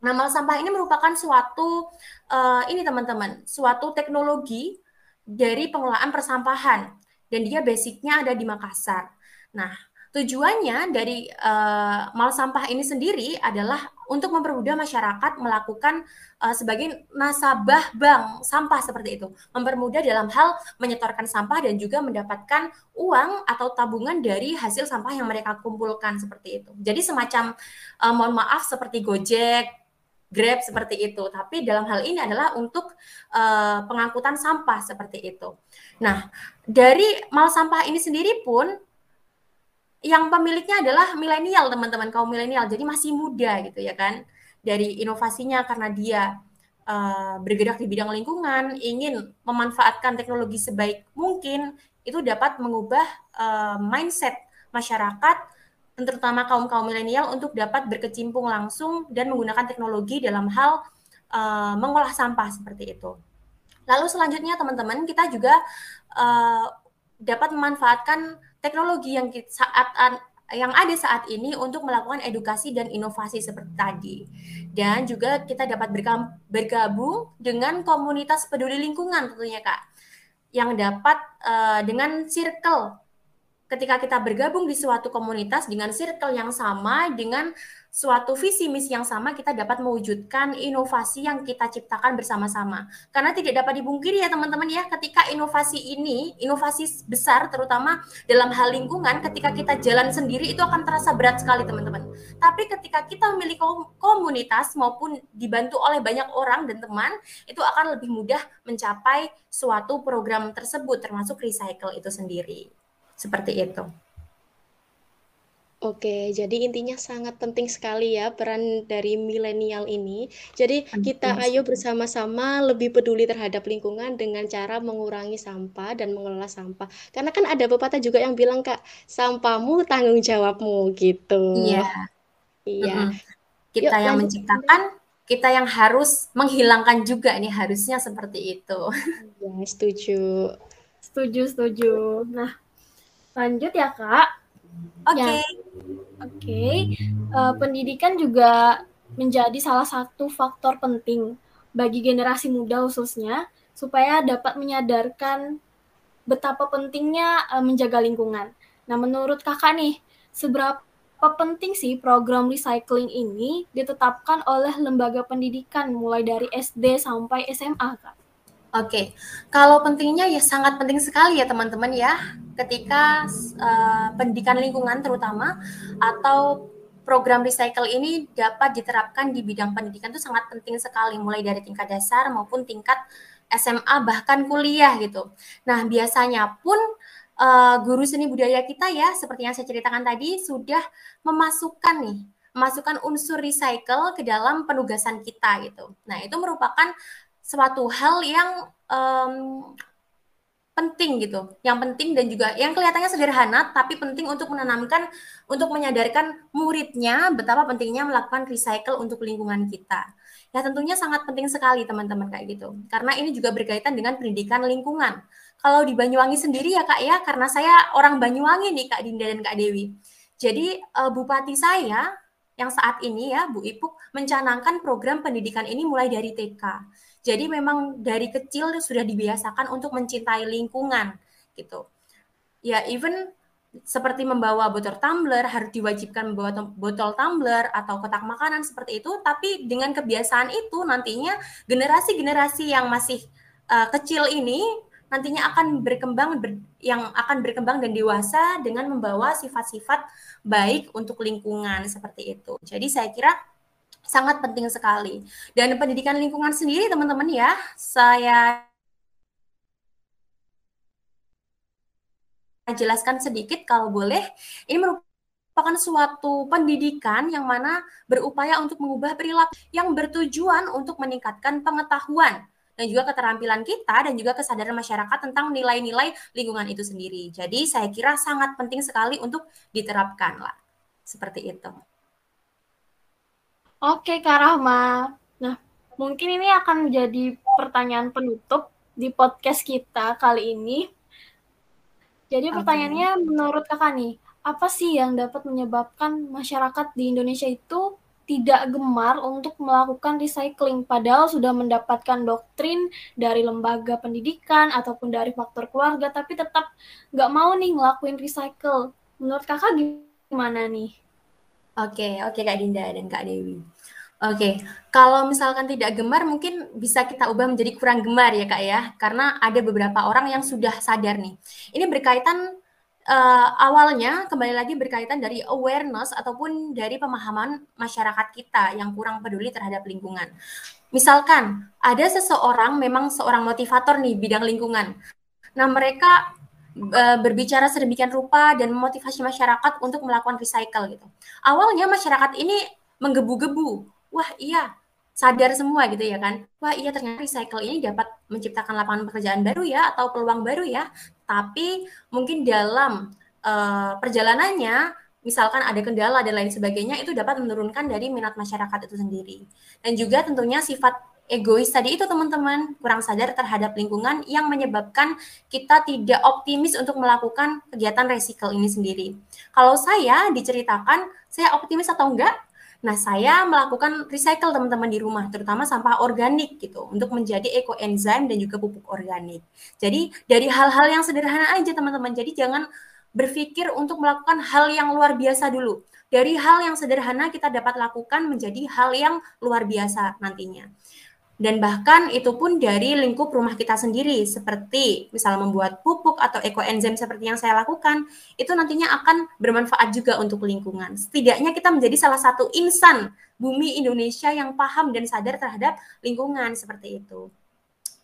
Nah, mal sampah ini merupakan suatu uh, ini teman-teman, suatu teknologi dari pengelolaan persampahan dan dia basicnya ada di Makassar. Nah, Tujuannya dari uh, mal sampah ini sendiri adalah untuk mempermudah masyarakat melakukan uh, sebagai nasabah bank sampah seperti itu, mempermudah dalam hal menyetorkan sampah dan juga mendapatkan uang atau tabungan dari hasil sampah yang mereka kumpulkan seperti itu. Jadi semacam uh, mohon maaf seperti Gojek, Grab seperti itu, tapi dalam hal ini adalah untuk uh, pengangkutan sampah seperti itu. Nah, dari mal sampah ini sendiri pun yang pemiliknya adalah milenial teman-teman kaum milenial jadi masih muda gitu ya kan dari inovasinya karena dia uh, bergerak di bidang lingkungan ingin memanfaatkan teknologi sebaik mungkin itu dapat mengubah uh, mindset masyarakat terutama kaum kaum milenial untuk dapat berkecimpung langsung dan menggunakan teknologi dalam hal uh, mengolah sampah seperti itu. Lalu selanjutnya teman-teman kita juga uh, dapat memanfaatkan teknologi yang saat yang ada saat ini untuk melakukan edukasi dan inovasi seperti tadi. Dan juga kita dapat bergabung dengan komunitas peduli lingkungan tentunya Kak. Yang dapat uh, dengan circle ketika kita bergabung di suatu komunitas dengan circle yang sama dengan suatu visi misi yang sama kita dapat mewujudkan inovasi yang kita ciptakan bersama-sama. Karena tidak dapat dibungkiri ya teman-teman ya, ketika inovasi ini, inovasi besar terutama dalam hal lingkungan, ketika kita jalan sendiri itu akan terasa berat sekali teman-teman. Tapi ketika kita memiliki komunitas maupun dibantu oleh banyak orang dan teman, itu akan lebih mudah mencapai suatu program tersebut termasuk recycle itu sendiri. Seperti itu. Oke, jadi intinya sangat penting sekali ya peran dari milenial ini. Jadi kita ayo bersama-sama lebih peduli terhadap lingkungan dengan cara mengurangi sampah dan mengelola sampah. Karena kan ada pepatah juga yang bilang Kak, sampahmu tanggung jawabmu gitu. Iya. Iya. Kita Yuk, yang lanjut. menciptakan, kita yang harus menghilangkan juga nih harusnya seperti itu. Ya, setuju. Setuju, setuju. Nah, lanjut ya Kak. Oke. Okay. Oke, okay. uh, eh, pendidikan juga menjadi salah satu faktor penting bagi generasi muda khususnya supaya dapat menyadarkan betapa pentingnya uh, menjaga lingkungan. Nah, menurut kakak nih, seberapa penting sih program recycling ini ditetapkan oleh lembaga pendidikan mulai dari SD sampai SMA, kak? Oke, kalau pentingnya ya sangat penting sekali ya teman-teman ya, ketika uh, pendidikan lingkungan terutama atau program recycle ini dapat diterapkan di bidang pendidikan itu sangat penting sekali, mulai dari tingkat dasar maupun tingkat SMA bahkan kuliah gitu. Nah biasanya pun uh, guru seni budaya kita ya, seperti yang saya ceritakan tadi sudah memasukkan nih memasukkan unsur recycle ke dalam penugasan kita gitu. Nah, itu merupakan suatu hal yang um, penting gitu, yang penting dan juga yang kelihatannya sederhana tapi penting untuk menanamkan, untuk menyadarkan muridnya betapa pentingnya melakukan recycle untuk lingkungan kita. Ya tentunya sangat penting sekali teman-teman kayak gitu, karena ini juga berkaitan dengan pendidikan lingkungan. Kalau di Banyuwangi sendiri ya kak ya, karena saya orang Banyuwangi nih kak Dinda dan kak Dewi. Jadi uh, bupati saya yang saat ini ya Bu Ipuk mencanangkan program pendidikan ini mulai dari TK. Jadi memang dari kecil sudah dibiasakan untuk mencintai lingkungan gitu. Ya even seperti membawa botol tumbler harus diwajibkan membawa botol tumbler atau kotak makanan seperti itu tapi dengan kebiasaan itu nantinya generasi-generasi yang masih uh, kecil ini nantinya akan berkembang ber, yang akan berkembang dan dewasa dengan membawa sifat-sifat baik untuk lingkungan seperti itu. Jadi saya kira sangat penting sekali. Dan pendidikan lingkungan sendiri teman-teman ya, saya jelaskan sedikit kalau boleh. Ini merupakan suatu pendidikan yang mana berupaya untuk mengubah perilaku yang bertujuan untuk meningkatkan pengetahuan dan juga keterampilan kita dan juga kesadaran masyarakat tentang nilai-nilai lingkungan itu sendiri. Jadi saya kira sangat penting sekali untuk diterapkan lah. Seperti itu. Oke Kak Rahma. Nah, mungkin ini akan menjadi pertanyaan penutup di podcast kita kali ini. Jadi pertanyaannya okay. menurut kakak nih, apa sih yang dapat menyebabkan masyarakat di Indonesia itu tidak gemar untuk melakukan recycling padahal sudah mendapatkan doktrin dari lembaga pendidikan ataupun dari faktor keluarga tapi tetap nggak mau nih ngelakuin recycle. Menurut kakak gimana nih? Oke, oke Kak Dinda dan Kak Dewi. Oke, kalau misalkan tidak gemar mungkin bisa kita ubah menjadi kurang gemar ya Kak ya, karena ada beberapa orang yang sudah sadar nih. Ini berkaitan uh, awalnya kembali lagi berkaitan dari awareness ataupun dari pemahaman masyarakat kita yang kurang peduli terhadap lingkungan. Misalkan ada seseorang memang seorang motivator nih bidang lingkungan. Nah, mereka berbicara sedemikian rupa dan memotivasi masyarakat untuk melakukan recycle gitu. Awalnya masyarakat ini menggebu-gebu. Wah iya sadar semua gitu ya kan. Wah iya ternyata recycle ini dapat menciptakan lapangan pekerjaan baru ya atau peluang baru ya. Tapi mungkin dalam uh, perjalanannya misalkan ada kendala dan lain sebagainya itu dapat menurunkan dari minat masyarakat itu sendiri. Dan juga tentunya sifat egois tadi itu teman-teman kurang sadar terhadap lingkungan yang menyebabkan kita tidak optimis untuk melakukan kegiatan recycle ini sendiri. Kalau saya diceritakan saya optimis atau enggak Nah, saya melakukan recycle teman-teman di rumah, terutama sampah organik gitu, untuk menjadi ekoenzim dan juga pupuk organik. Jadi, dari hal-hal yang sederhana aja teman-teman. Jadi, jangan berpikir untuk melakukan hal yang luar biasa dulu. Dari hal yang sederhana kita dapat lakukan menjadi hal yang luar biasa nantinya. Dan bahkan itu pun dari lingkup rumah kita sendiri, seperti misalnya membuat pupuk atau ekoenzim seperti yang saya lakukan, itu nantinya akan bermanfaat juga untuk lingkungan. Setidaknya kita menjadi salah satu insan bumi Indonesia yang paham dan sadar terhadap lingkungan seperti itu.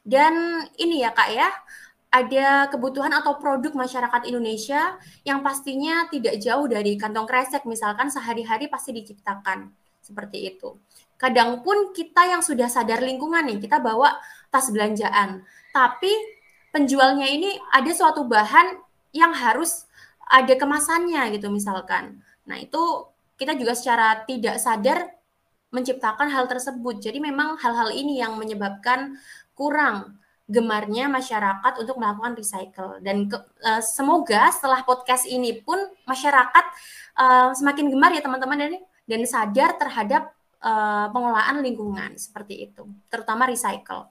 Dan ini ya Kak ya, ada kebutuhan atau produk masyarakat Indonesia yang pastinya tidak jauh dari kantong kresek, misalkan sehari-hari pasti diciptakan seperti itu. Kadang pun kita yang sudah sadar lingkungan nih, kita bawa tas belanjaan. Tapi penjualnya ini ada suatu bahan yang harus ada kemasannya gitu misalkan. Nah, itu kita juga secara tidak sadar menciptakan hal tersebut. Jadi memang hal-hal ini yang menyebabkan kurang gemarnya masyarakat untuk melakukan recycle dan ke, uh, semoga setelah podcast ini pun masyarakat uh, semakin gemar ya teman-teman dan dan sadar terhadap uh, pengelolaan lingkungan seperti itu, terutama recycle.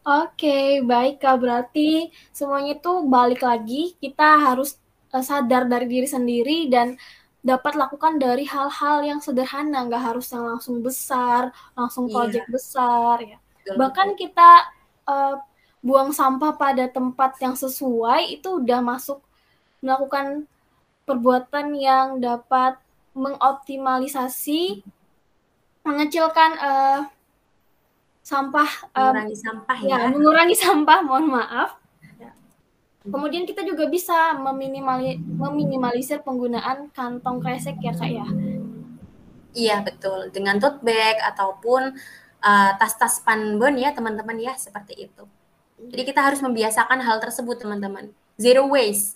Oke, baik Kak. Berarti semuanya itu balik lagi, kita harus uh, sadar dari diri sendiri dan dapat lakukan dari hal-hal yang sederhana, nggak harus yang langsung besar, langsung iya. proyek yeah. besar ya. Betul, Bahkan betul. kita uh, buang sampah pada tempat yang sesuai itu udah masuk melakukan perbuatan yang dapat mengoptimalisasi mengecilkan uh, sampah mengurangi um, sampah ya. ya. mengurangi sampah mohon maaf. Ya. kemudian kita juga bisa meminimali, meminimalisir penggunaan kantong kresek ya kak ya? Iya betul. Dengan tote bag ataupun uh, tas-tas panbon ya teman-teman ya seperti itu. Jadi kita harus membiasakan hal tersebut teman-teman zero waste.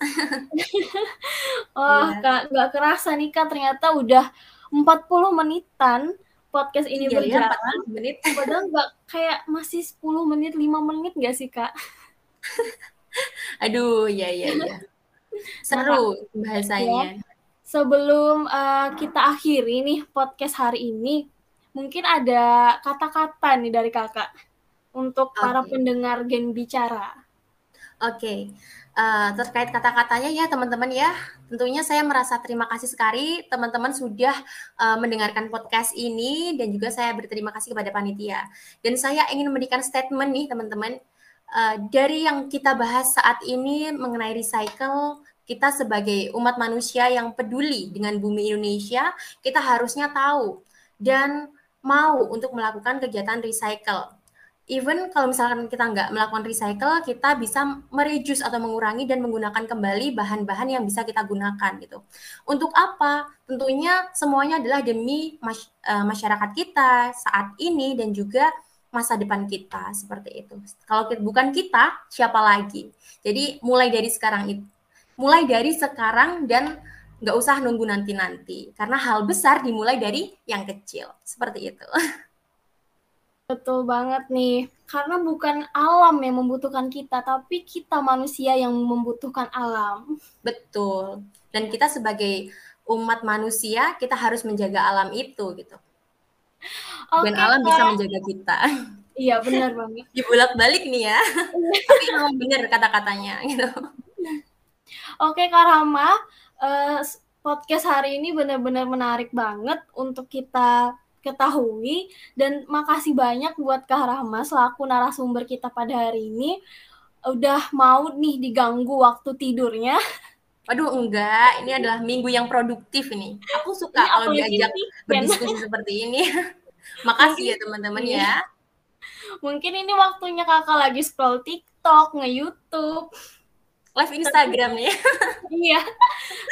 Wah, yeah. Kak, nggak kerasa nih Kak, ternyata udah 40 menitan podcast ini iya, berjalan. Ya, menit. Padahal nggak kayak masih 10 menit, 5 menit nggak sih Kak? Aduh, ya ya ya. Seru nah, bahasanya. Ya, sebelum uh, kita akhiri nih podcast hari ini, mungkin ada kata-kata nih dari kakak untuk okay. para pendengar Gen Bicara. Oke, okay uh, terkait kata-katanya ya teman-teman ya. Tentunya saya merasa terima kasih sekali teman-teman sudah uh, mendengarkan podcast ini dan juga saya berterima kasih kepada panitia. Dan saya ingin memberikan statement nih teman-teman uh, dari yang kita bahas saat ini mengenai recycle, kita sebagai umat manusia yang peduli dengan bumi Indonesia, kita harusnya tahu dan mau untuk melakukan kegiatan recycle even kalau misalkan kita nggak melakukan recycle, kita bisa mereduce atau mengurangi dan menggunakan kembali bahan-bahan yang bisa kita gunakan gitu. Untuk apa? Tentunya semuanya adalah demi mas uh, masyarakat kita saat ini dan juga masa depan kita seperti itu. Kalau bukan kita, siapa lagi? Jadi mulai dari sekarang itu, mulai dari sekarang dan nggak usah nunggu nanti-nanti karena hal besar dimulai dari yang kecil seperti itu. Betul banget nih, karena bukan alam yang membutuhkan kita, tapi kita manusia yang membutuhkan alam. Betul. Dan kita sebagai umat manusia, kita harus menjaga alam itu gitu. Okay, Dan alam bisa menjaga kita. Iya, benar banget. Dibulak-balik nih ya. tapi memang benar kata-katanya gitu. Oke, Kak Rama, uh, podcast hari ini benar-benar menarik banget untuk kita ketahui dan makasih banyak buat Kak Rahma selaku narasumber kita pada hari ini udah mau nih diganggu waktu tidurnya. Waduh enggak, ini adalah minggu yang produktif ini. Aku suka ini kalau diajak nih, berdiskusi seperti ini. Makasih ya teman-teman ya. Mungkin ini waktunya kakak lagi scroll TikTok, nge-YouTube. Live Instagram nih. iya.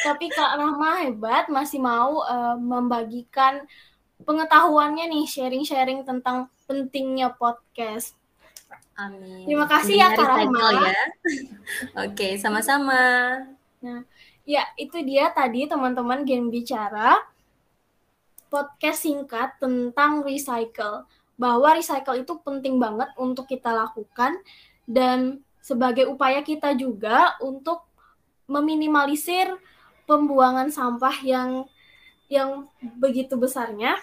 Tapi Kak Rahma hebat masih mau uh, membagikan pengetahuannya nih sharing-sharing tentang pentingnya podcast. Amin. Terima kasih ya Kak Rahma. Ya. Oke, sama-sama. Nah, ya itu dia tadi teman-teman Gen Bicara podcast singkat tentang recycle. Bahwa recycle itu penting banget untuk kita lakukan dan sebagai upaya kita juga untuk meminimalisir pembuangan sampah yang yang begitu besarnya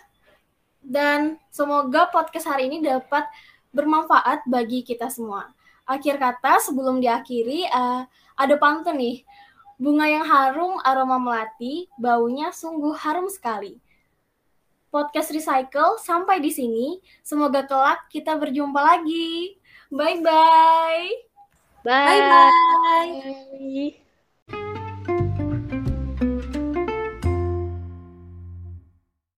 dan semoga podcast hari ini dapat bermanfaat bagi kita semua. Akhir kata sebelum diakhiri uh, ada pantun nih. Bunga yang harum aroma melati, baunya sungguh harum sekali. Podcast Recycle sampai di sini. Semoga kelak kita berjumpa lagi. Bye-bye. Bye-bye.